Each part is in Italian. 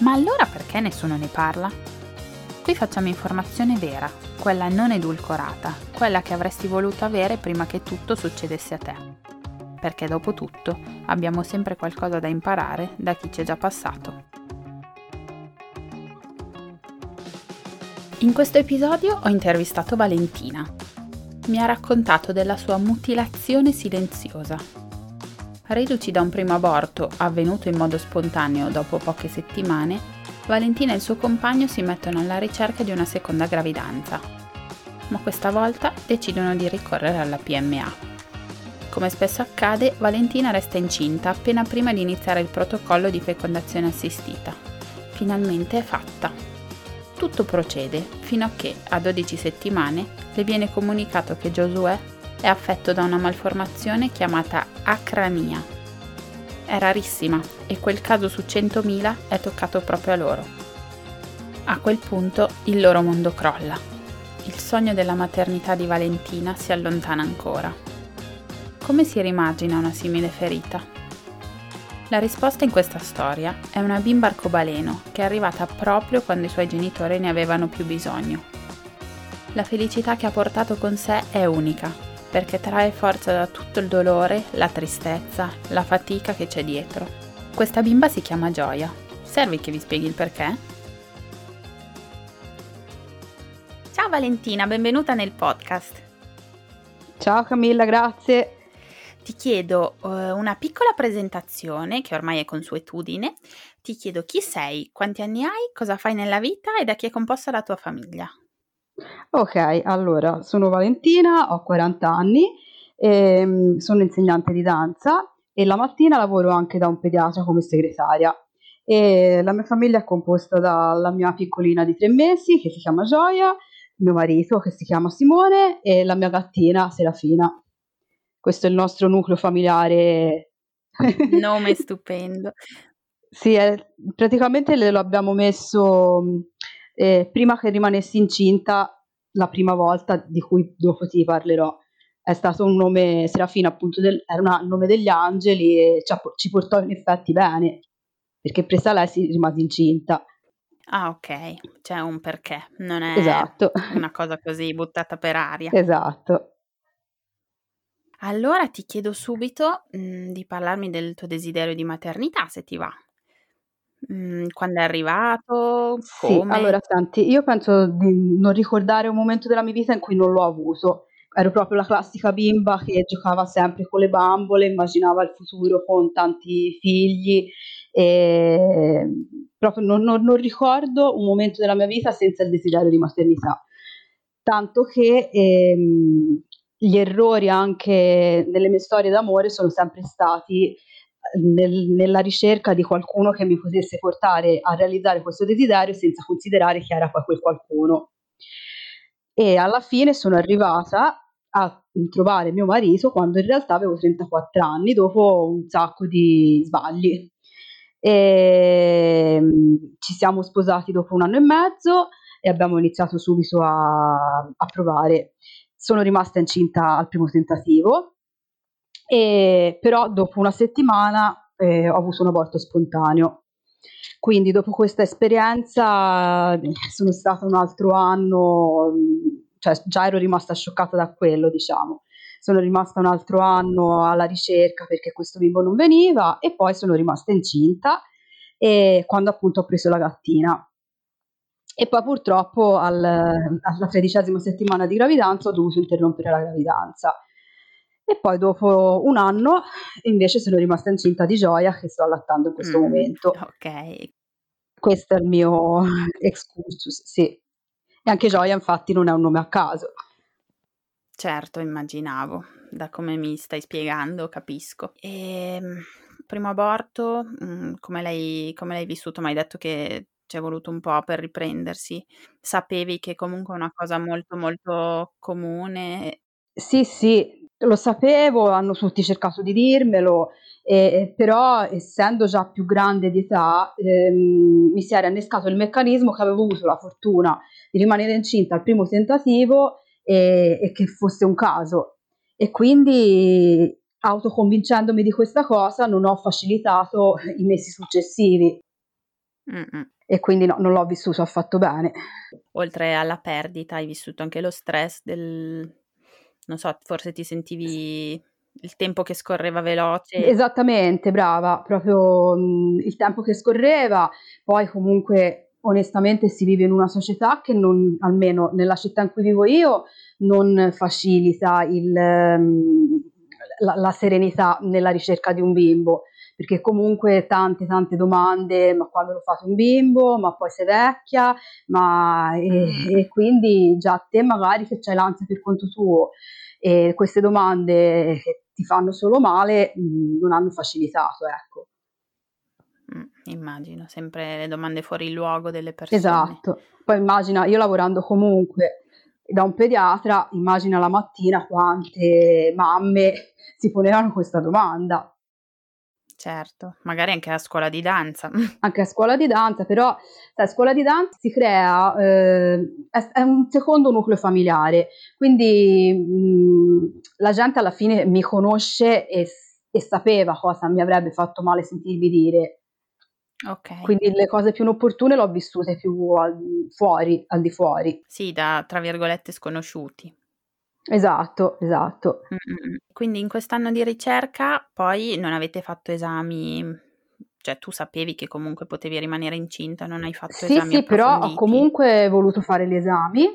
ma allora perché nessuno ne parla? Qui facciamo informazione vera, quella non edulcorata, quella che avresti voluto avere prima che tutto succedesse a te. Perché dopo tutto abbiamo sempre qualcosa da imparare da chi ci è già passato. In questo episodio ho intervistato Valentina. Mi ha raccontato della sua mutilazione silenziosa, Riduci da un primo aborto, avvenuto in modo spontaneo dopo poche settimane, Valentina e il suo compagno si mettono alla ricerca di una seconda gravidanza. Ma questa volta decidono di ricorrere alla PMA. Come spesso accade, Valentina resta incinta appena prima di iniziare il protocollo di fecondazione assistita. Finalmente è fatta. Tutto procede fino a che, a 12 settimane, le viene comunicato che Giosuè è affetto da una malformazione chiamata acrania. È rarissima e quel caso su 100.000 è toccato proprio a loro. A quel punto il loro mondo crolla. Il sogno della maternità di Valentina si allontana ancora. Come si rimagina una simile ferita? La risposta in questa storia è una bimba arcobaleno che è arrivata proprio quando i suoi genitori ne avevano più bisogno. La felicità che ha portato con sé è unica perché trae forza da tutto il dolore, la tristezza, la fatica che c'è dietro. Questa bimba si chiama Gioia. Serve che vi spieghi il perché? Ciao Valentina, benvenuta nel podcast. Ciao Camilla, grazie. Ti chiedo uh, una piccola presentazione, che ormai è consuetudine. Ti chiedo chi sei, quanti anni hai, cosa fai nella vita e da chi è composta la tua famiglia. Ok, allora sono Valentina, ho 40 anni, ehm, sono insegnante di danza e la mattina lavoro anche da un pediatra come segretaria. E la mia famiglia è composta dalla mia piccolina di tre mesi che si chiama Gioia, mio marito che si chiama Simone e la mia gattina Serafina. Questo è il nostro nucleo familiare. Nome stupendo. sì, è, praticamente lo abbiamo messo eh, prima che rimanessi incinta la prima volta di cui dopo ti parlerò. È stato un nome, Serafina appunto, del, era un nome degli angeli e ci, ci portò in effetti bene, perché presa lei si rimase incinta. Ah, ok, c'è un perché, non è esatto. una cosa così buttata per aria. Esatto. Allora ti chiedo subito mh, di parlarmi del tuo desiderio di maternità, se ti va. Mhmm, quando è arrivato? Sì, allora senti, io penso di non ricordare un momento della mia vita in cui non l'ho avuto. Ero proprio la classica bimba che giocava sempre con le bambole, immaginava il futuro con tanti figli e proprio non non non ricordo un momento della mia vita senza il desiderio di maternità. Tanto che, ehm, gli errori anche nelle mie storie d'amore sono sempre stati nel, nella ricerca di qualcuno che mi potesse portare a realizzare questo desiderio senza considerare chi era poi quel qualcuno. E alla fine sono arrivata a trovare mio marito quando in realtà avevo 34 anni, dopo un sacco di sbagli. E, ci siamo sposati dopo un anno e mezzo e abbiamo iniziato subito a, a provare. Sono rimasta incinta al primo tentativo e però dopo una settimana eh, ho avuto un aborto spontaneo. Quindi dopo questa esperienza sono stata un altro anno, cioè già ero rimasta scioccata da quello, diciamo. Sono rimasta un altro anno alla ricerca perché questo bimbo non veniva e poi sono rimasta incinta e quando appunto ho preso la gattina. E poi purtroppo al, alla tredicesima settimana di gravidanza ho dovuto interrompere la gravidanza E poi dopo un anno invece sono rimasta incinta di Gioia che sto allattando in questo Mm, momento. ok. Questo è il mio excursus, sì. E anche Gioia infatti non è un nome a caso. Certo, immaginavo, da come mi stai spiegando, capisco. E primo aborto, mm, come l'hai, come l'hai vissuto? Mi hai detto che ci è voluto un po' per riprendersi. Sapevi che comunque è una cosa molto molto comune? Sì, sì, lo sapevo, hanno tutti cercato di dirmelo, eh, però essendo già più grande di età ehm, mi si era innescato il meccanismo che avevo avuto la fortuna di rimanere incinta al primo tentativo e, e che fosse un caso. E quindi autoconvincendomi di questa cosa non ho facilitato i mesi successivi Mm-mm. e quindi no, non l'ho vissuto affatto bene. Oltre alla perdita, hai vissuto anche lo stress del, non so, forse ti sentivi il tempo che scorreva veloce. Esattamente, brava, proprio mh, il tempo che scorreva, poi comunque onestamente si vive in una società che non, almeno nella città in cui vivo io, non facilita il, um, la, la, serenità nella ricerca di un bimbo, perché comunque tante tante domande, ma quando lo fate un bimbo, ma poi sei vecchia, ma e, e quindi già te magari che c'hai l'ansia per conto tuo e queste domande che ti fanno solo male mh, non hanno facilitato, ecco. Mm, immagino, sempre le domande fuori luogo delle persone. Esatto. Poi immagina, io lavorando comunque da un pediatra, immagina la mattina quante mamme si ponevano questa domanda. Certo, magari anche a scuola di danza. Anche a scuola di danza, però a scuola di danza si crea, eh, è, un secondo nucleo familiare, quindi mh, la gente alla fine mi conosce e, e sapeva cosa mi avrebbe fatto male sentirmi dire. Ok. Quindi le cose più inopportune le ho vissute più al, fuori, al di fuori. Sì, da tra virgolette sconosciuti. Esatto, esatto. Mm-mm. Quindi in quest'anno di ricerca poi non avete fatto esami, cioè tu sapevi che comunque potevi rimanere incinta, non hai fatto sì, esami Sì, però ho comunque voluto fare gli esami,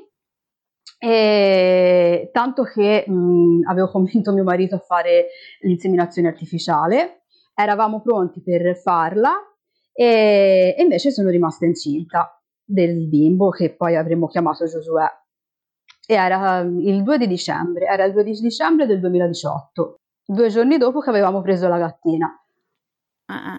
e tanto che mh, avevo convinto mio marito a fare l'inseminazione artificiale, eravamo pronti per farla e, e invece sono rimasta incinta del bimbo che poi avremmo chiamato Giosuè e era il 2 di dicembre, era il 2 di dicembre del 2018, due giorni dopo che avevamo preso la gattina. Ah,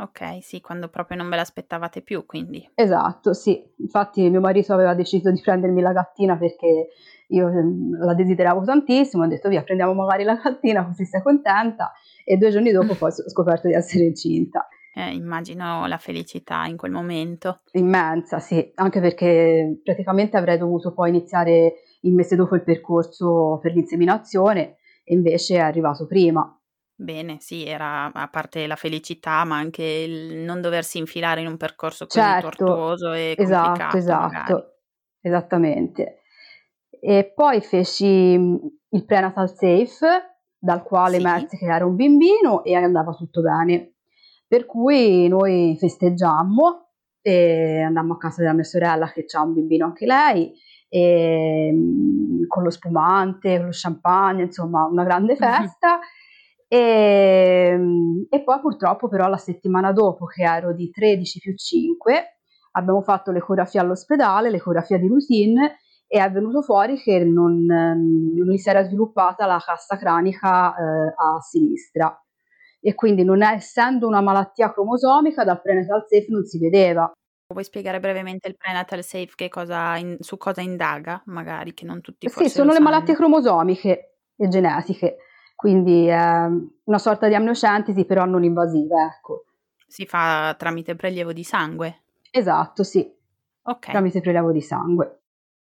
ok, sì, quando proprio non ve l'aspettavate più, quindi. Esatto, sì. Infatti mio marito aveva deciso di prendermi la gattina perché io la desideravo tantissimo, ho detto via, prendiamo magari la gattina così sei contenta e due giorni dopo poi ho scoperto di essere incinta. Eh, immagino la felicità in quel momento. Immensa, sì, anche perché praticamente avrei dovuto poi iniziare il mese dopo il percorso per l'inseminazione e invece è arrivato prima. Bene, sì, era a parte la felicità, ma anche il non doversi infilare in un percorso così certo, tortuoso e esatto, complicato. Esatto, magari. esattamente. E poi feci il prenatal safe, dal quale Sì. che era un bambino e andava tutto bene. Per cui noi festeggiammo e andammo a casa della mia sorella che ha un bambino anche lei, e, mm, con lo spumante, con lo champagne, insomma una grande festa. E, e poi purtroppo però la settimana dopo, che ero di 13 più 5, abbiamo fatto l'ecografia all'ospedale, l'ecografia di routine, e è venuto fuori che non, non gli si era sviluppata la cassa cranica eh, a sinistra e quindi non è, essendo una malattia cromosomica dal prenatal safe non si vedeva. Puoi spiegare brevemente il prenatal safe che cosa in, su cosa indaga, magari che non tutti Sì, sono le sanno. malattie cromosomiche e genetiche, quindi è una sorta di amniocentesi però non invasiva, ecco. Si fa tramite prelievo di sangue? Esatto, sì. Ok. Tramite prelievo di sangue.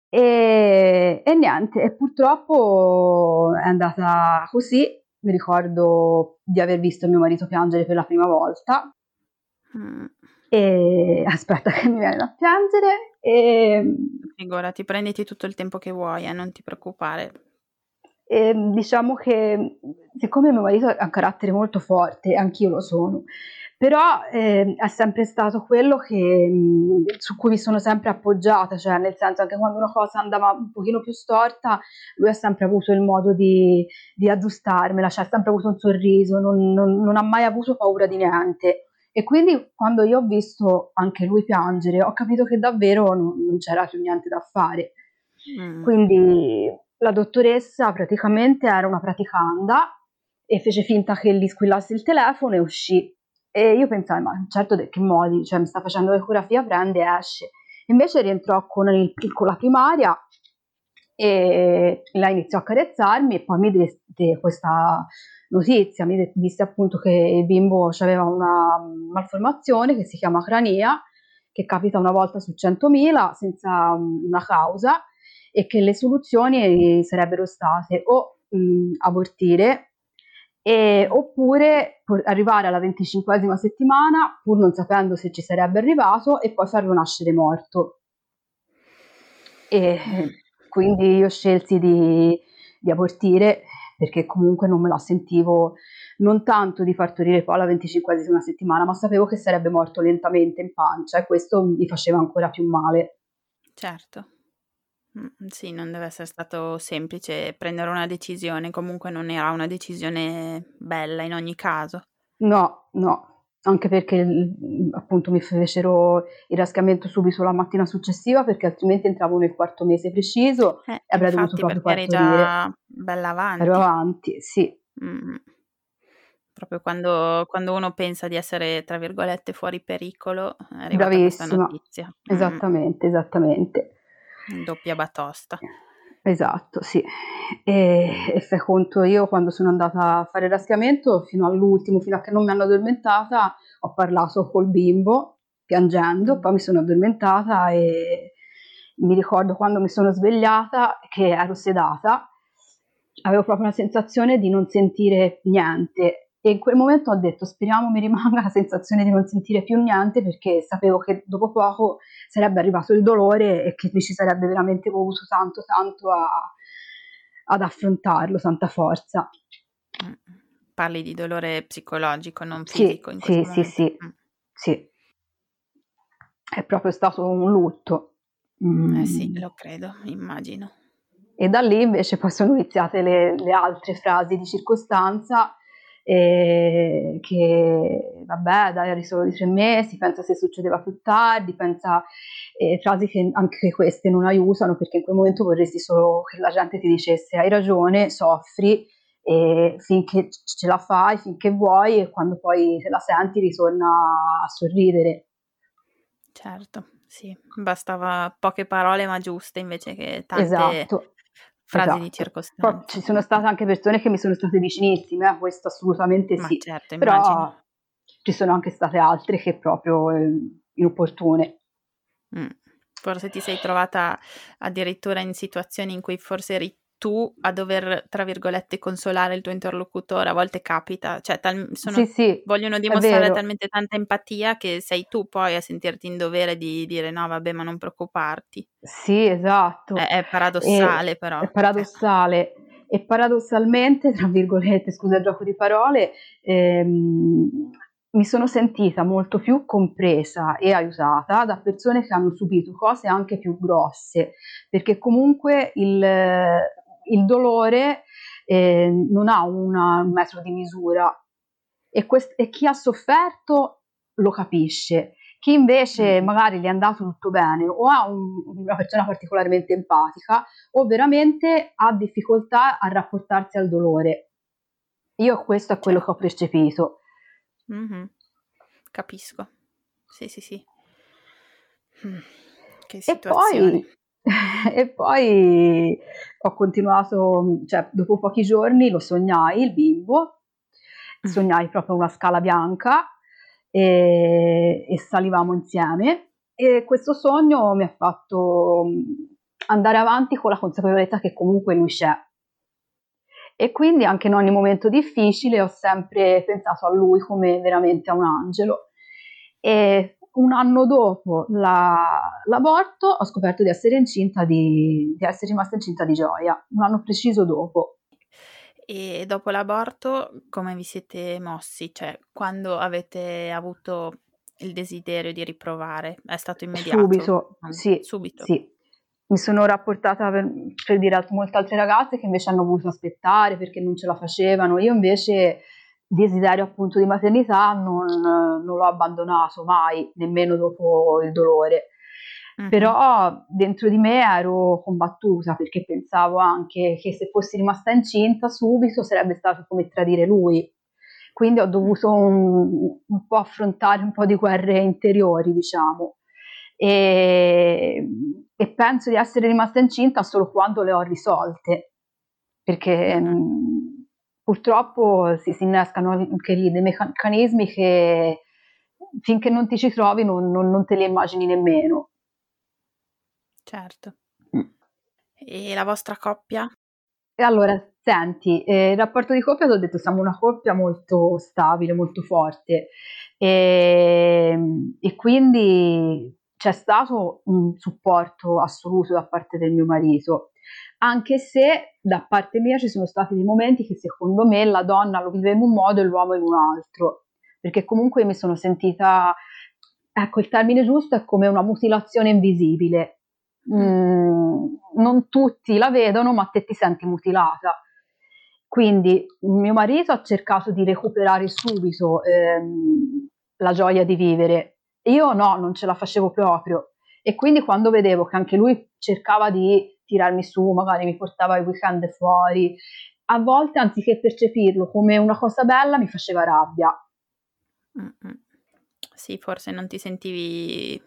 E, e niente, e purtroppo è andata così. Mi ricordo di aver visto mio marito piangere per la prima volta. Mm. E aspetta che mi viene da piangere. E, Figurati, prenditi tutto il tempo che vuoi, eh, non ti preoccupare. e diciamo che siccome mio marito ha un carattere molto forte, anch'io lo sono, però eh, è sempre stato quello che, mh, su cui mi sono sempre appoggiata, cioè nel senso anche quando una cosa andava un pochino più storta, lui ha sempre avuto il modo di, di aggiustarmela, cioè ha sempre avuto un sorriso, non, non, non ha mai avuto paura di niente. E quindi quando io ho visto anche lui piangere, ho capito che davvero non, non c'era più niente da fare. Mm. Quindi la dottoressa praticamente era una praticanda e fece finta che gli squillasse il telefono e uscì. E io pensai, ma certo che modi, cioè mi sta facendo l'ecografia, prende e esce. Invece rientrò con, il, con la primaria e la iniziò a carezzarmi e poi mi dette questa notizia, mi disse appunto che il bimbo aveva una malformazione che si chiama crania, che capita una volta su 100.000 senza una causa e che le soluzioni sarebbero state o mh, abortire e, oppure arrivare alla venticinquesima settimana pur non sapendo se ci sarebbe arrivato e poi farlo nascere morto. E quindi io scelsi di, di abortire perché comunque non me la sentivo non tanto di partorire poi alla venticinquesima settimana, ma sapevo che sarebbe morto lentamente in pancia e questo mi faceva ancora più male. Certo. Mm, sì, non deve essere stato semplice prendere una decisione, comunque non era una decisione bella in ogni caso. No, no, anche perché appunto mi fecero il rascamento subito la mattina successiva perché altrimenti entravo nel quarto mese preciso eh, e avrei dovuto proprio partorire. eri già bella avanti. Ero avanti, sì. Mm. Proprio quando, quando, uno pensa di essere, tra virgolette, fuori pericolo, arriva questa notizia. Esattamente, mm. esattamente. Doppia batosta. Esatto, sì. E, e fai conto, io quando sono andata a fare il raschiamento, fino all'ultimo, fino a che non mi hanno addormentata, ho parlato col bimbo, piangendo, poi mi sono addormentata e mi ricordo quando mi sono svegliata che ero sedata, avevo proprio la sensazione di non sentire niente e in quel momento ho detto speriamo mi rimanga la sensazione di non sentire più niente perché sapevo che dopo poco sarebbe arrivato il dolore e che mi ci sarebbe veramente voluto tanto tanto a, ad affrontarlo, tanta forza. Mm. Parli di dolore psicologico, non fisico? Sì, in sì, sì, sì, mm. sì. È proprio stato un lutto. Mm. Eh sì, lo credo, immagino. E da lì invece poi sono iniziate le, le altre frasi di circostanza eh, che vabbè dai solo di tre mesi, pensa se succedeva più tardi, pensa eh, frasi che anche queste non aiutano perché in quel momento vorresti solo che la gente ti dicesse hai ragione, soffri e finché ce la fai, finché vuoi e quando poi te la senti ritorna a sorridere. Certo, sì, bastava poche parole ma giuste invece che tante esatto frasi esatto. di circostanza. Poi ci sono state anche persone che mi sono state vicinissime, eh, questo assolutamente Ma sì. Certo, Però ci sono anche state altre che proprio eh, inopportune. Mm. Forse ti sei trovata addirittura in situazioni in cui forse eri tu a dover, tra virgolette, consolare il tuo interlocutore, a volte capita, cioè tal- sono, sì, sì, vogliono dimostrare talmente tanta empatia che sei tu poi a sentirti in dovere di dire no, vabbè, ma non preoccuparti. Sì, esatto. È, è paradossale e, però. È paradossale. E paradossalmente, tra virgolette, scusa il gioco di parole, ehm, mi sono sentita molto più compresa e aiutata da persone che hanno subito cose anche più grosse, perché comunque il, il dolore eh, non ha una, un metro di misura e, quest- e chi ha sofferto lo capisce. Chi invece mm. magari gli è andato tutto bene o ha un, una persona particolarmente empatica o veramente ha difficoltà a rapportarsi al dolore. Io questo è quello certo. che ho percepito. Mm-hmm. Capisco. Sì, sì, sì. Mm. Che situazione. E poi e poi ho continuato, cioè dopo pochi giorni lo sognai, il bimbo, mm. sognai proprio una scala bianca e, e salivamo insieme e questo sogno mi ha fatto andare avanti con la consapevolezza che comunque lui c'è. E quindi anche in ogni momento difficile ho sempre pensato a lui come veramente a un angelo. E un anno dopo la, l'aborto ho scoperto di essere incinta di, di essere rimasta incinta di gioia, un anno preciso dopo. E dopo l'aborto come vi siete mossi? Cioè, quando avete avuto il desiderio di riprovare? È stato immediato? Subito, sì, subito. Sì. Mi sono rapportata per, per dire a molte altre ragazze che invece hanno voluto aspettare perché non ce la facevano. Io invece desiderio appunto di maternità non, non l'ho abbandonato mai, nemmeno dopo il dolore. Mm-hmm. Però dentro di me ero combattuta perché pensavo anche che se fossi rimasta incinta subito sarebbe stato come tradire lui. Quindi ho dovuto un, un po' affrontare un po' di guerre interiori, diciamo. E, e penso di essere rimasta incinta solo quando le ho risolte, perché mm, purtroppo si, si innescano anche lì dei meccanismi che finché non ti ci trovi non, non, non te li immagini nemmeno. Certo. Mm. E la vostra coppia? E allora, senti, eh, il rapporto di coppia, ti ho detto, siamo una coppia molto stabile, molto forte e, e quindi c'è stato un supporto assoluto da parte del mio marito anche se da parte mia ci sono stati dei momenti che secondo me la donna lo viveva in un modo e l'uomo in un altro, perché comunque mi sono sentita, ecco il termine giusto è come una mutilazione invisibile. Mm, non tutti la vedono, ma te ti senti mutilata. Quindi mio marito ha cercato di recuperare subito ehm, la gioia di vivere. Io no, non ce la facevo proprio. E quindi quando vedevo che anche lui cercava di tirarmi su, magari mi portava i weekend fuori. A volte, anziché percepirlo come una cosa bella, mi faceva rabbia. Mm-mm. Sì, forse non ti sentivi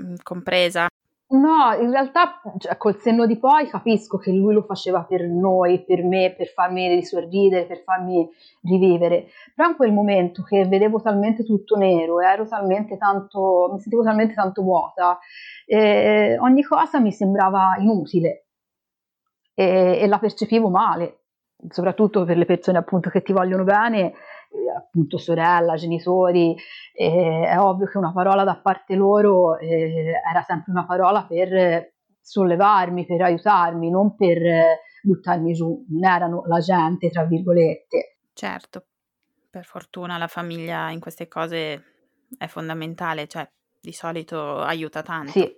mm, compresa. No, in realtà cioè, col senno di poi capisco che lui lo faceva per noi, per me, per farmi risorridere, per farmi rivivere. Però in quel momento che vedevo talmente tutto nero, ero talmente tanto, mi sentivo talmente tanto vuota, eh, ogni cosa mi sembrava inutile e, e la percepivo male, soprattutto per le persone appunto che ti vogliono bene, eh, appunto sorella, genitori, eh, è ovvio che una parola da parte loro eh, era sempre una parola per sollevarmi, per aiutarmi, non per buttarmi giù, non erano la gente, tra virgolette. Certo, per fortuna la famiglia in queste cose è fondamentale, cioè di solito aiuta tanto. Sì,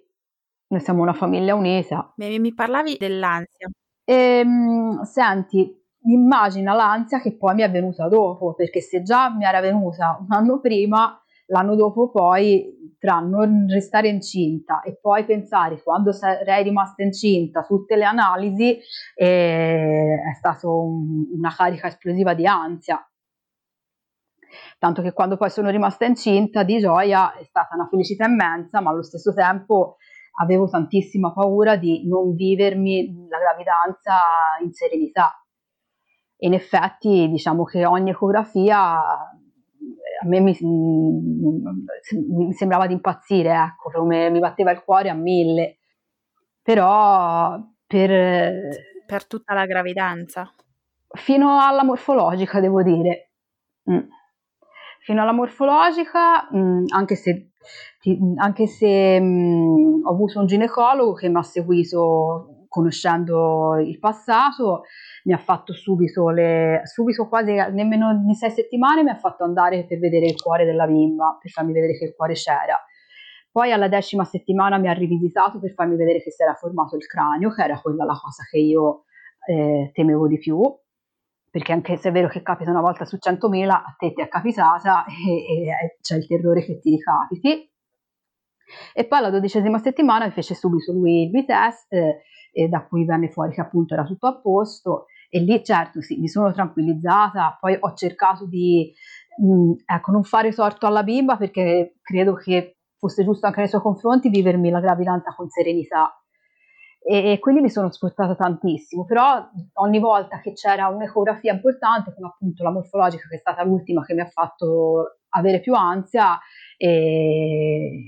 noi siamo una famiglia unita. Mi, mi parlavi dell'ansia. Ehm, senti, immagina l'ansia che poi mi è venuta dopo, perché se già mi era venuta un anno prima, l'anno dopo poi tra non restare incinta e poi pensare quando sarei rimasta incinta, tutte le analisi, eh, è stata un, una carica esplosiva di ansia. Tanto che quando poi sono rimasta incinta di gioia è stata una felicità immensa, ma allo stesso tempo avevo tantissima paura di non vivermi la gravidanza in serenità. In effetti, diciamo che ogni ecografia a me mi, mi sembrava di impazzire, ecco, come mi batteva il cuore a mille. Però per... Per tutta la gravidanza? Fino alla morfologica, devo dire. Mm. Fino alla morfologica, mm, anche se ti, anche se mh, ho avuto un ginecologo che mi ha seguito conoscendo il passato, mi ha fatto subito, le, subito quasi nemmeno di sei settimane, mi ha fatto andare per vedere il cuore della bimba, per farmi vedere che il cuore c'era. Poi alla decima settimana mi ha rivisitato per farmi vedere che si era formato il cranio, che era quella la cosa che io eh, temevo di più perché anche se è vero che capita una volta su 100.000, a te ti è capitata e, e c'è il terrore che ti ricapiti. E poi alla dodicesima settimana fece subito lui il B-test, eh, da cui venne fuori che appunto era tutto a posto e lì certo sì, mi sono tranquillizzata, poi ho cercato di mh, ecco, non fare torto alla bimba perché credo che fosse giusto anche nei suoi confronti vivermi la gravidanza con serenità e, quindi mi sono sforzata tantissimo, però ogni volta che c'era un'ecografia importante, come appunto la morfologica che è stata l'ultima che mi ha fatto avere più ansia,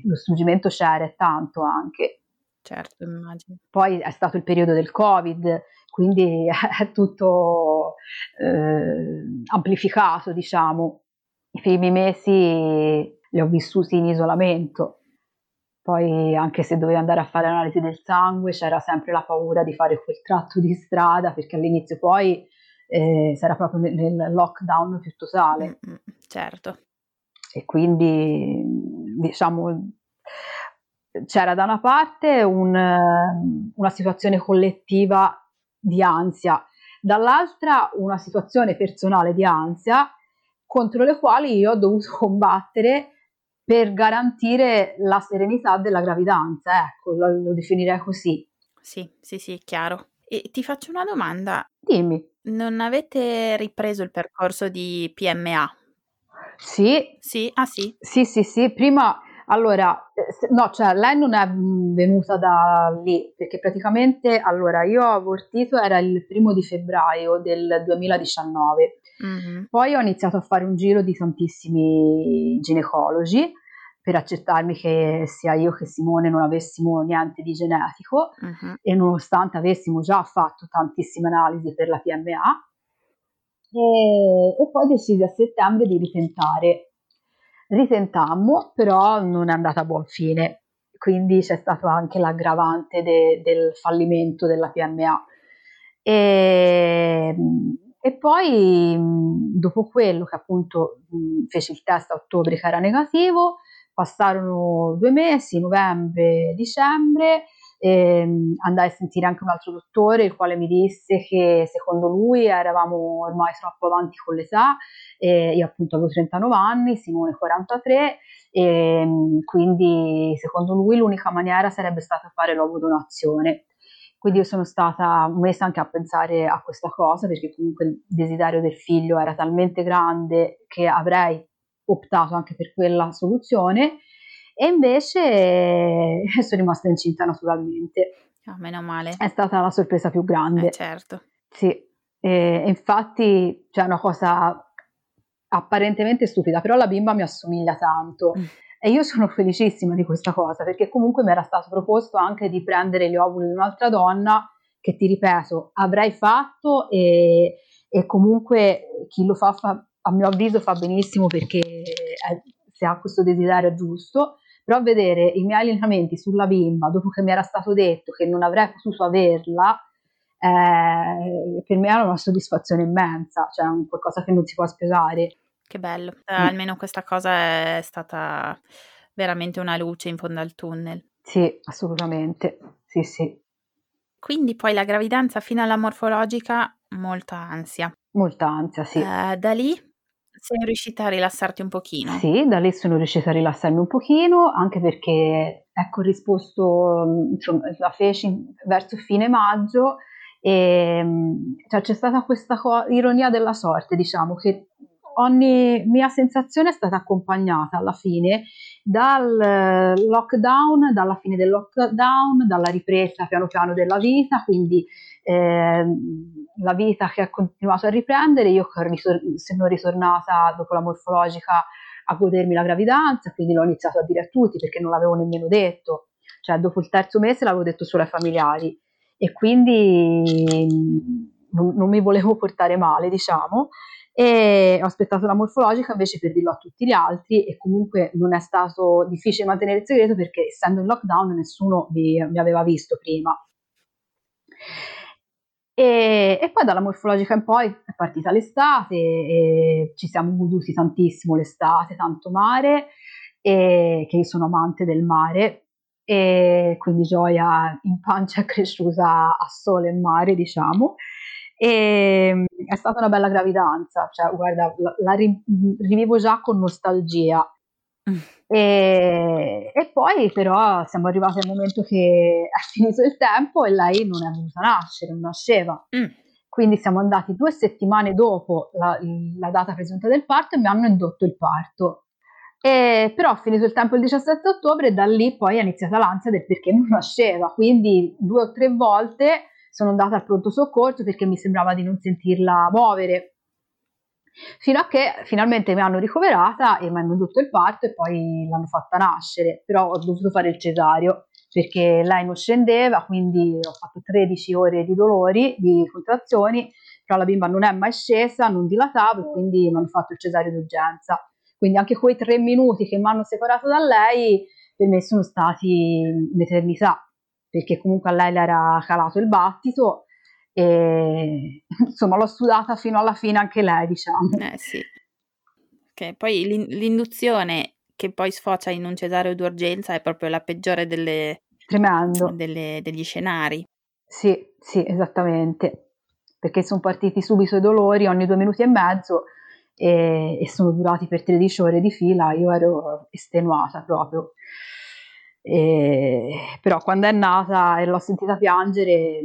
lo struggimento c'era e tanto anche. Certo, immagino. Poi è stato il periodo del Covid, quindi è tutto eh, amplificato, diciamo. I primi mesi li ho vissuti in isolamento poi anche se dovevi andare a fare analisi del sangue c'era sempre la paura di fare quel tratto di strada perché all'inizio poi eh, si era proprio nel, nel lockdown più totale. Mm, mm, certo. E quindi, diciamo, c'era da una parte un, una situazione collettiva di ansia, dall'altra una situazione personale di ansia contro le quali io ho dovuto combattere per garantire la serenità della gravidanza, ecco, lo, lo definirei così. Sì, sì, sì, chiaro. E ti faccio una domanda. Dimmi. Non avete ripreso il percorso di PMA? Sì. Sì? Ah sì? Sì, sì, sì. Prima, allora, eh, no, cioè lei non è mm, venuta da lì, perché praticamente, allora, io ho abortito, era il primo di febbraio del 2019. Mm-hmm. Poi ho iniziato a fare un giro di tantissimi ginecologi per accertarmi che sia io che Simone non avessimo niente di genetico uh-huh. e nonostante avessimo già fatto tantissime analisi per la PMA e, e poi decisi a settembre di ritentare. Ritentammo, però non è andata a buon fine, quindi c'è stato anche l'aggravante de, del fallimento della PMA. E, e poi dopo quello che appunto feci il test a ottobre che era negativo, passarono due mesi, novembre, dicembre, ehm, andai a sentire anche un altro dottore il quale mi disse che secondo lui eravamo ormai troppo avanti con l'età, eh, io appunto avevo 39 anni, Simone 43 e ehm, quindi secondo lui l'unica maniera sarebbe stata fare l'ovodonazione. Quindi io sono stata messa anche a pensare a questa cosa perché comunque il desiderio del figlio era talmente grande che avrei optato anche per quella soluzione e invece eh, sono rimasta incinta naturalmente. Oh, meno male. È stata la sorpresa più grande. Eh, certo. Sì, e, infatti c'è cioè, una cosa apparentemente stupida, però la bimba mi assomiglia tanto. Mm. E io sono felicissima di questa cosa perché comunque mi era stato proposto anche di prendere gli ovuli di un'altra donna che ti ripeto avrei fatto e, e comunque chi lo fa, fa a mio avviso fa benissimo perché è, se ha questo desiderio giusto, però vedere i miei allenamenti sulla bimba dopo che mi era stato detto che non avrei potuto averla, eh, per me era una soddisfazione immensa, cioè qualcosa che non si può spiegare. Che bello, eh, mm. almeno questa cosa è stata veramente una luce in fondo al tunnel. Sì, assolutamente, sì, sì. Quindi poi la gravidanza fino alla morfologica, molta ansia. Molta ansia, sì. Eh, da lì sei riuscita a rilassarti un pochino? Sì, da lì sono riuscita a rilassarmi un pochino, anche perché ecco risposto, insomma, la feci verso fine maggio e cioè, c'è stata questa co- ironia della sorte, diciamo, che ogni mia sensazione è stata accompagnata alla fine dal lockdown, dalla fine del lockdown, dalla ripresa piano piano della vita, quindi eh, la vita che ha continuato a riprendere, io sono ritornata dopo la morfologica a godermi la gravidanza, quindi l'ho iniziato a dire a tutti perché non l'avevo nemmeno detto, cioè dopo il terzo mese l'avevo detto solo ai familiari e quindi non, non mi volevo portare male, diciamo, e ho aspettato la morfologica invece per dirlo a tutti gli altri e comunque non è stato difficile mantenere il segreto perché essendo in lockdown nessuno mi, mi aveva visto prima. E, e, poi dalla morfologica in poi è partita l'estate e ci siamo goduti tantissimo l'estate, tanto mare, e, che io sono amante del mare e quindi gioia in pancia cresciuta a sole e mare, diciamo. E è stata una bella gravidanza, cioè guarda, la, la rivivo già con nostalgia. E, e, poi però siamo arrivati al momento che è finito il tempo e lei non è venuta a nascere, non nasceva. Mm. Quindi siamo andati due settimane dopo la, la, data presunta del parto e mi hanno indotto il parto. E, però finito il tempo il 17 ottobre e da lì poi è iniziata l'ansia del perché non nasceva. Quindi due o tre volte sono andata al pronto soccorso perché mi sembrava di non sentirla muovere fino a che finalmente mi hanno ricoverata e mi hanno indotto il parto e poi l'hanno fatta nascere, però ho dovuto fare il cesario perché lei non scendeva, quindi ho fatto 13 ore di dolori, di contrazioni, però la bimba non è mai scesa, non dilatavo e quindi mi hanno fatto il cesario d'urgenza. Quindi anche quei tre minuti che mi hanno separato da lei per me sono stati un'eternità, perché comunque a lei le era calato il battito e insomma l'ho sudata fino alla fine anche lei, diciamo. Eh sì. Ok, poi l'induzione che poi sfocia in un cesareo d'urgenza è proprio la peggiore delle, delle, degli scenari. Sì, sì, esattamente, perché sono partiti subito i dolori ogni due minuti e mezzo e, e sono durati per 13 ore di fila, io ero estenuata proprio. E, però quando è nata e l'ho sentita piangere,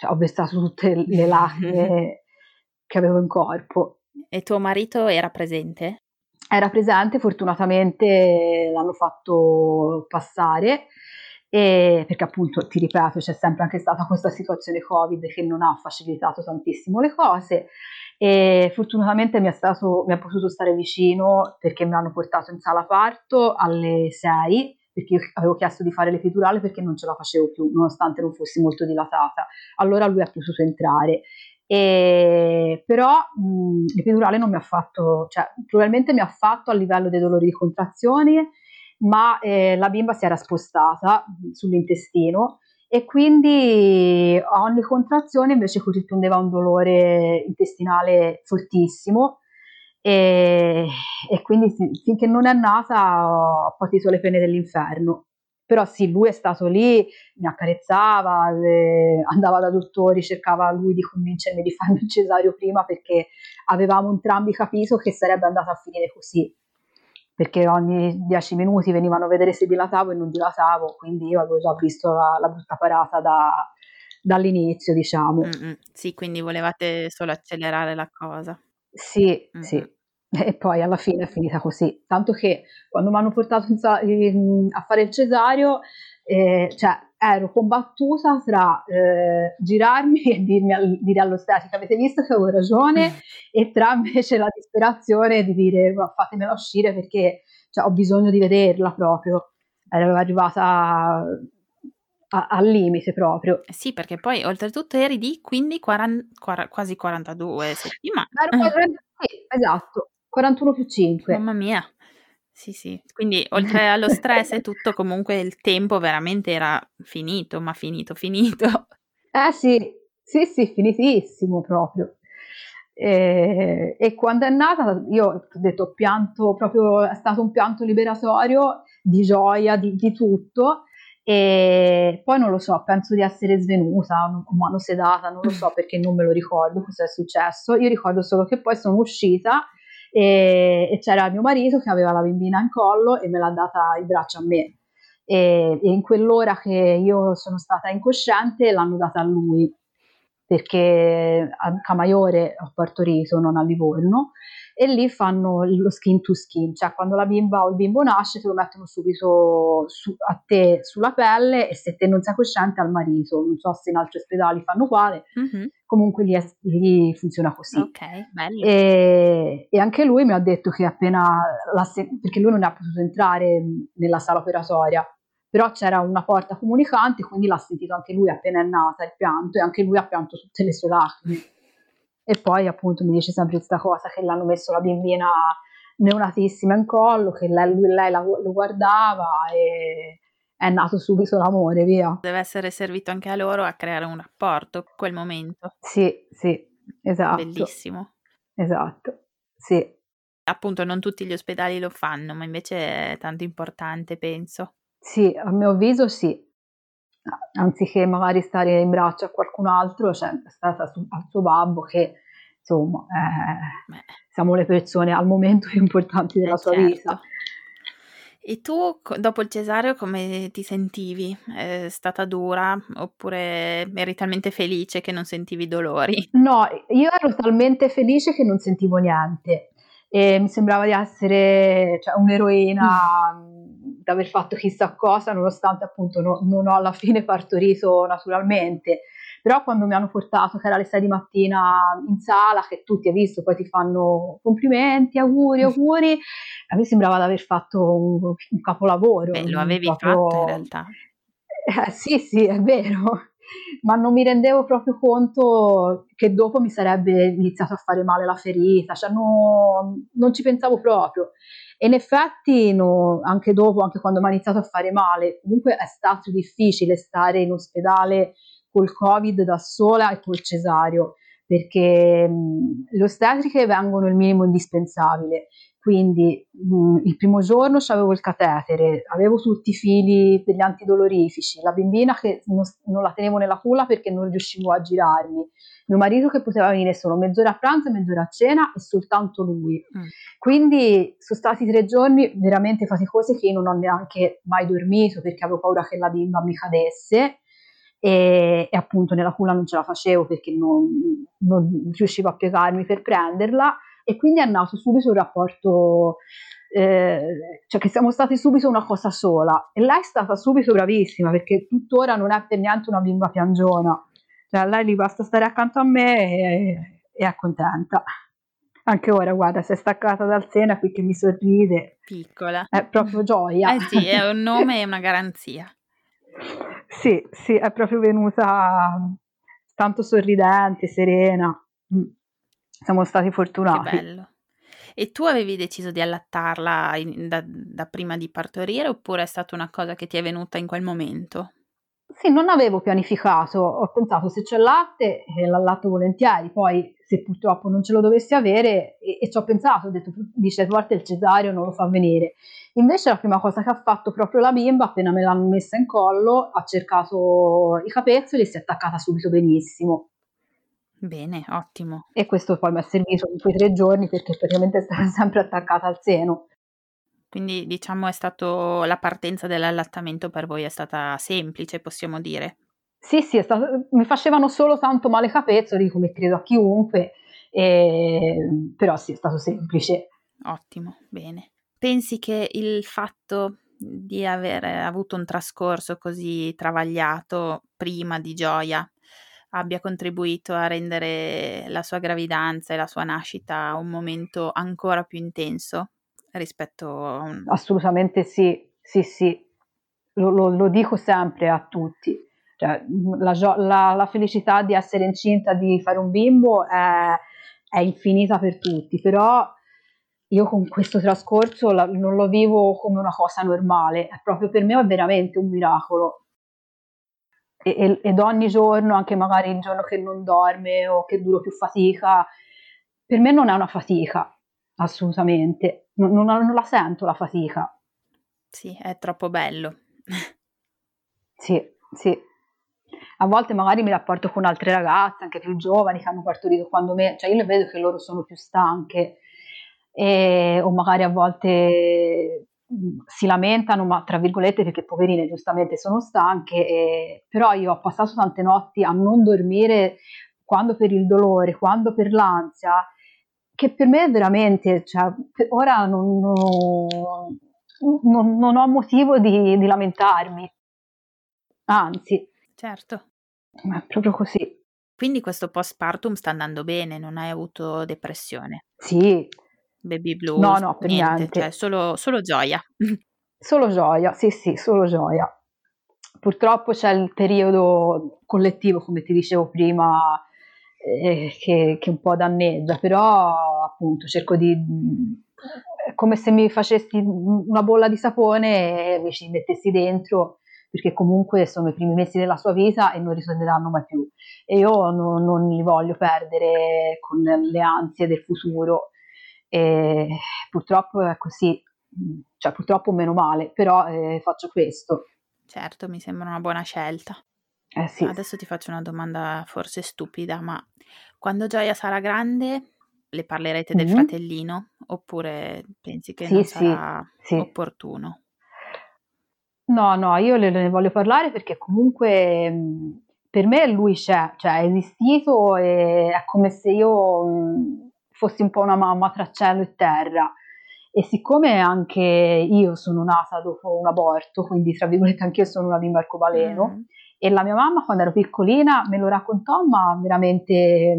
cioè, ho versato tutte le lacrime che avevo in corpo. E tuo marito era presente? Era presente, fortunatamente l'hanno fatto passare, e, perché appunto, ti ripeto, c'è sempre anche stata questa situazione Covid che non ha facilitato tantissimo le cose e fortunatamente mi è, stato, mi è potuto stare vicino perché mi hanno portato in sala parto alle 6 perché io avevo chiesto di fare l'epidurale perché non ce la facevo più nonostante non fossi molto dilatata. Allora lui ha potuto entrare. E, però mh, l'epidurale non mi ha fatto cioè probabilmente mi ha fatto a livello dei dolori di contrazioni ma eh, la bimba si era spostata sull'intestino e quindi a ogni contrazione invece corrispondeva un dolore intestinale fortissimo e, e quindi finché non è nata ho patito le pene dell'inferno. Però sì, lui è stato lì, mi accarezzava, le, andava da dottori, cercava lui di convincermi di farmi il cesario prima perché avevamo entrambi capito che sarebbe andata a finire così perché ogni dieci minuti venivano a vedere se dilatavo e non dilatavo, quindi io avevo già visto la, la brutta parata da, dall'inizio, diciamo. Mm-mm. Sì, quindi volevate solo accelerare la cosa. Sì, mm-hmm. sì. E poi alla fine è finita così. Tanto che quando mi hanno portato a fare il cesario, eh, cioè ero combattuta tra eh, girarmi e dirmi, dire all'ostetrica avete visto che avevo ragione mm. e tra invece la disperazione di dire fatemela uscire perché cioè, ho bisogno di vederla proprio ero arrivata al limite proprio eh sì perché poi oltretutto eri di quindi 40, 40, quasi 42 settimane sì, esatto 41 più 5 mamma mia sì, sì. Quindi oltre allo stress e tutto, comunque il tempo veramente era finito, ma finito, finito. Eh sì, sì, sì, finitissimo proprio. E, e quando è nata, io ho detto pianto proprio, è stato un pianto liberatorio di gioia, di, di tutto. E poi non lo so, penso di essere svenuta, o mano sedata, non lo so perché non me lo ricordo cosa è successo. Io ricordo solo che poi sono uscita e, e c'era mio marito che aveva la bambina in collo e me l'ha data in braccio a me. E, e, in quell'ora che io sono stata incosciente l'hanno data a lui perché a Camaiore ho partorito, non a Livorno, e lì fanno lo skin to skin, cioè quando la bimba o il bimbo nasce te lo mettono subito su, a te sulla pelle e se te non sei cosciente al marito, non so se in altri ospedali fanno uguale, mm-hmm. comunque lì, è, lì, funziona così. Ok, bello. E, e, anche lui mi ha detto che appena, la, perché lui non è potuto entrare nella sala operatoria, però c'era una porta comunicante, quindi l'ha sentito anche lui appena è nata il pianto e anche lui ha pianto tutte le sue lacrime. E poi appunto mi dice sempre questa cosa che l'hanno messo la bambina neonatissima in collo, che lei, lui, lei la, lo guardava e è nato subito l'amore, via. Deve essere servito anche a loro a creare un rapporto quel momento. Sì, sì, esatto. Bellissimo. Esatto, sì. Appunto non tutti gli ospedali lo fanno, ma invece è tanto importante, penso. Sì, a mio avviso sì. Anziché magari stare in braccio a qualcun altro, cioè è stata su, al suo babbo che insomma eh, siamo le persone al momento più importanti della eh, sua certo. vita. E tu dopo il cesareo come ti sentivi? È stata dura oppure eri talmente felice che non sentivi dolori? No, io ero talmente felice che non sentivo niente e mi sembrava di essere cioè, un'eroina. Mm aver fatto chissà cosa, nonostante appunto no, non ho alla fine partorito naturalmente. Però quando mi hanno portato, che era alle 6 di mattina in sala, che tutti hai visto, poi ti fanno complimenti, auguri, auguri, a me sembrava di aver fatto un, un capolavoro. Beh, lo avevi proprio... fatto in realtà. Eh, sì, sì, è vero, ma non mi rendevo proprio conto che dopo mi sarebbe iniziato a fare male la ferita, cioè no, non ci pensavo proprio. E in effetti, no, anche dopo, anche quando mi ha iniziato a fare male, comunque è stato difficile stare in ospedale col Covid da sola e col cesario, perché mh, le ostetriche vengono il minimo indispensabile. Quindi mh, il primo giorno avevo il catetere, avevo tutti i fili degli antidolorifici, la bambina che non, non, la tenevo nella culla perché non riuscivo a girarmi, mio marito che poteva venire solo mezz'ora a pranzo e mezz'ora a cena e soltanto lui. Mm. Quindi sono stati tre giorni veramente faticosi che io non ho neanche mai dormito perché avevo paura che la bimba mi cadesse e, e appunto nella culla non ce la facevo perché non, non riuscivo a piegarmi per prenderla e quindi è nato subito un rapporto, eh, cioè che siamo stati subito una cosa sola e lei è stata subito bravissima perché tuttora non è per niente una bimba piangiona, cioè lei gli basta stare accanto a me e, e è contenta. Anche ora, guarda, si è staccata dal seno qui che mi sorride. Piccola. È proprio gioia. Eh sì, è un nome e una garanzia. Sì, sì, è proprio venuta tanto sorridente, serena. Mm. Siamo stati fortunati. Che bello. E tu avevi deciso di allattarla in, da, da, prima di partorire oppure è stata una cosa che ti è venuta in quel momento? Sì, non avevo pianificato, ho pensato se c'è latte eh, l'allatto volentieri, poi se purtroppo non ce lo dovessi avere e, e ci ho pensato, ho detto dice volte il cesario non lo fa venire. Invece la prima cosa che ha fatto proprio la bimba, appena me l'hanno messa in collo, ha cercato i capezzoli e si è attaccata subito benissimo. Bene, ottimo. E questo poi mi ha servito in quei tre giorni perché praticamente stava sempre attaccata al seno. Quindi diciamo è stato la partenza dell'allattamento per voi è stata semplice, possiamo dire. Sì, sì, stato, mi facevano solo tanto male capezzoli, come credo a chiunque, e, però sì, è stato semplice. Ottimo, bene. Pensi che il fatto di aver avuto un trascorso così travagliato prima di gioia abbia contribuito a rendere la sua gravidanza e la sua nascita un momento ancora più intenso rispetto a un... Assolutamente sì, sì, sì, lo, lo, lo dico sempre a tutti. Cioè, la, la, la, felicità di essere incinta, di fare un bimbo è, è infinita per tutti, però io con questo trascorso la, non lo vivo come una cosa normale, proprio per me è veramente un miracolo e, ed ogni giorno, anche magari il giorno che non dorme o che duro più fatica, per me non è una fatica, assolutamente, non, non, non la sento la fatica. Sì, è troppo bello. sì, sì. A volte magari mi rapporto con altre ragazze, anche più giovani, che hanno partorito quando me, cioè io le vedo che loro sono più stanche, e, o magari a volte si lamentano, ma tra virgolette perché poverine giustamente sono stanche, e, però io ho passato tante notti a non dormire quando per il dolore, quando per l'ansia, che per me veramente, cioè, ora non, non, non, non ho motivo di, di, lamentarmi, anzi. Certo. È proprio così. Quindi questo postpartum sta andando bene, non hai avuto depressione? Sì, Baby blues, no, no, per niente, niente. Cioè solo, solo gioia. Solo gioia, sì, sì, solo gioia. Purtroppo c'è il periodo collettivo, come ti dicevo prima, eh, che, che, un po' danneggia, però appunto cerco di... È come se mi facessi una bolla di sapone e mi ci mettessi dentro, perché comunque sono i primi mesi della sua vita e non ritorneranno mai più. E io non, non li voglio perdere con le ansie del futuro e purtroppo è così, cioè purtroppo meno male, però eh, faccio questo. Certo, mi sembra una buona scelta. Eh sì. Adesso ti faccio una domanda forse stupida, ma quando Gioia sarà grande le parlerete del mm-hmm. fratellino oppure pensi che sì, non sarà sì, opportuno? No, no, io le, ne voglio parlare perché comunque per me lui c'è, cioè è esistito e è come se io fossi un po' una mamma tra cielo e terra. E siccome anche io sono nata dopo un aborto, quindi tra virgolette anch'io sono una bimba arcobaleno, mm. e la mia mamma quando ero piccolina me lo raccontò, ma veramente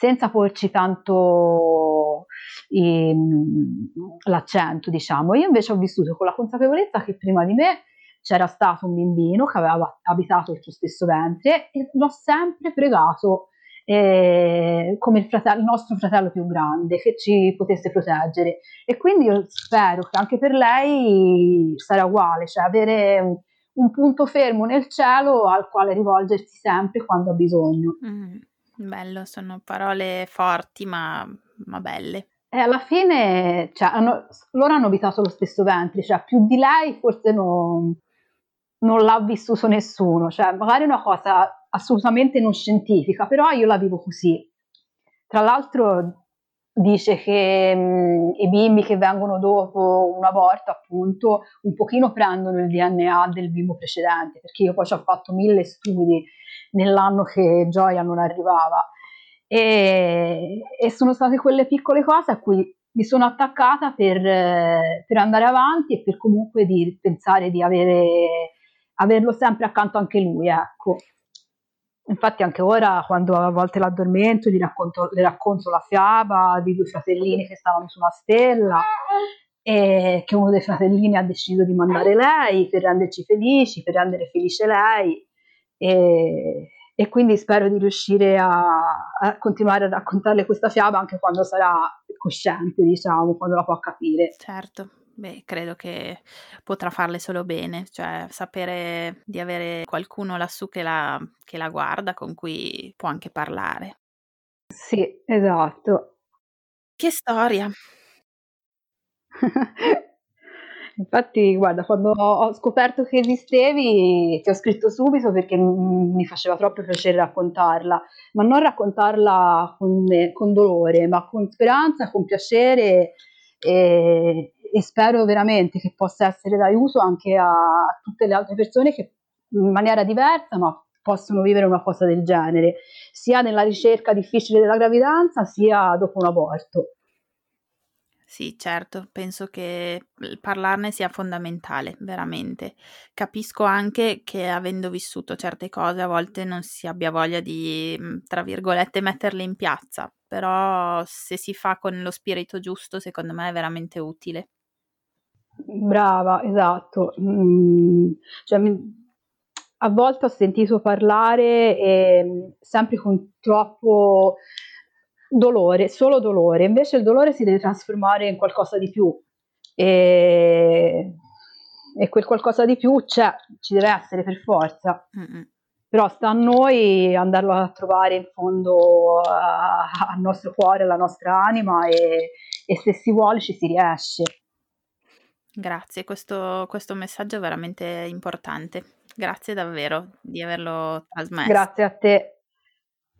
senza porci tanto ehm, l'accento, diciamo. Io invece ho vissuto con la consapevolezza che prima di me c'era stato un bambino che aveva abitato il suo stesso ventre e l'ho sempre pregato eh, come il, fratello, il, nostro fratello più grande che ci potesse proteggere e quindi io spero che anche per lei sarà uguale, cioè avere un punto fermo nel cielo al quale rivolgersi sempre quando ha bisogno. Mm, bello, sono parole forti ma, ma belle. E alla fine, cioè, hanno, loro hanno abitato lo stesso ventre, cioè più di lei forse non, non l'ha vissuto nessuno, cioè magari è una cosa assolutamente non scientifica, però io la vivo così. Tra l'altro dice che mh, i bimbi che vengono dopo un aborto appunto un pochino prendono il DNA del bimbo precedente, perché io poi ci ho fatto mille studi nell'anno che Gioia non arrivava e, e sono state quelle piccole cose a cui mi sono attaccata per, per andare avanti e per comunque di pensare di avere, averlo sempre accanto anche lui, ecco. Infatti anche ora quando a volte l'addormento gli racconto, le racconto la fiaba di due fratellini che stavano su una stella e che uno dei fratellini ha deciso di mandare lei per renderci felici, per rendere felice lei e, e quindi spero di riuscire a, a, continuare a raccontarle questa fiaba anche quando sarà cosciente, diciamo, quando la può capire. Certo. Beh, credo che potrà farle solo bene, cioè sapere di avere qualcuno lassù che la, che la guarda, con cui può anche parlare. Sì, esatto. Che storia! Infatti, guarda, quando ho scoperto che esistevi, ti ho scritto subito perché mi faceva troppo piacere raccontarla, ma non raccontarla con, con dolore, ma con speranza, con piacere e, e spero veramente che possa essere d'aiuto anche a tutte le altre persone che in maniera diversa ma possono vivere una cosa del genere, sia nella ricerca difficile della gravidanza sia dopo un aborto. Sì, certo, penso che parlarne sia fondamentale, veramente. Capisco anche che avendo vissuto certe cose a volte non si abbia voglia di, tra virgolette, metterle in piazza, però se si fa con lo spirito giusto, secondo me è veramente utile. Brava, esatto. Mm, cioè, a volte ho sentito parlare e, sempre con troppo dolore, solo dolore, invece il dolore si deve trasformare in qualcosa di più e, e quel qualcosa di più c'è, ci deve essere per forza. Mm-mm. Però sta a noi andarlo a trovare in fondo al nostro cuore, alla nostra anima e, e se si vuole ci si riesce. Grazie, questo, questo messaggio è veramente importante. Grazie davvero di averlo trasmesso. Grazie a te.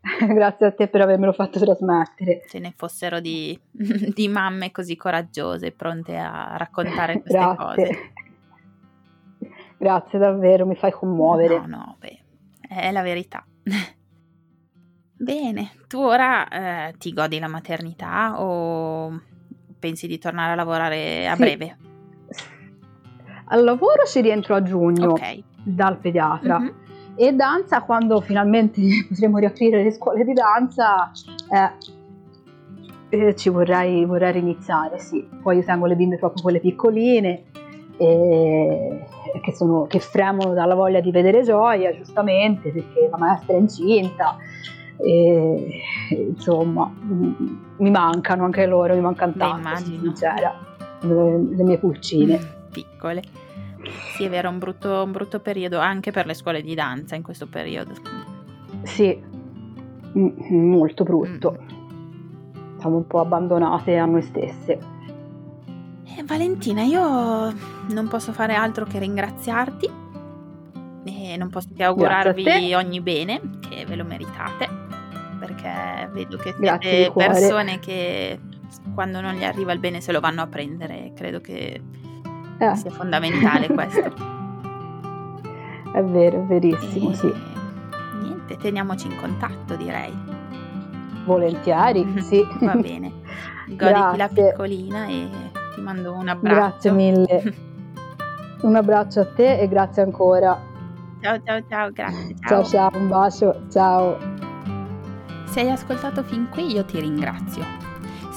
Grazie a te per avermelo fatto trasmettere. Ce ne fossero di, di mamme così coraggiose, pronte a raccontare queste Grazie. cose. Grazie davvero, mi fai commuovere. No, no, beh, è la verità. Bene, tu ora eh, ti godi la maternità o pensi di tornare a lavorare a sì. breve? Al lavoro ci rientro a giugno okay. dal pediatra. Mm-hmm. E danza, quando finalmente potremo riaprire le scuole di danza, eh, eh, ci vorrei, vorrei riniziare, sì. Poi io tengo le bimbe proprio quelle piccoline, e, che, sono, che fremono dalla voglia di vedere gioia, giustamente, perché la maestra è incinta. E, insomma, mi mancano anche loro, mi mancano tanto, sono sincera, le, le mie pulcine piccole. Sì, è vero, un brutto, un brutto periodo anche per le scuole di danza in questo periodo. Sì, molto brutto. Mm. Siamo un po' abbandonate a noi stesse. Eh, Valentina, io non posso fare altro che ringraziarti e non posso che augurarvi ogni bene, che ve lo meritate, perché vedo che siete persone che quando non gli arriva il bene se lo vanno a prendere. Credo che eh. sia fondamentale questo. È vero, è verissimo, e... sì. Niente, teniamoci in contatto, direi. Volentieri, sì. Va bene. Goditi la piccolina e ti mando un abbraccio. Grazie mille. un abbraccio a te e grazie ancora. Ciao ciao ciao, grazie. Ciao ciao, ciao un bacio, ciao. Se hai ascoltato fin qui io ti ringrazio.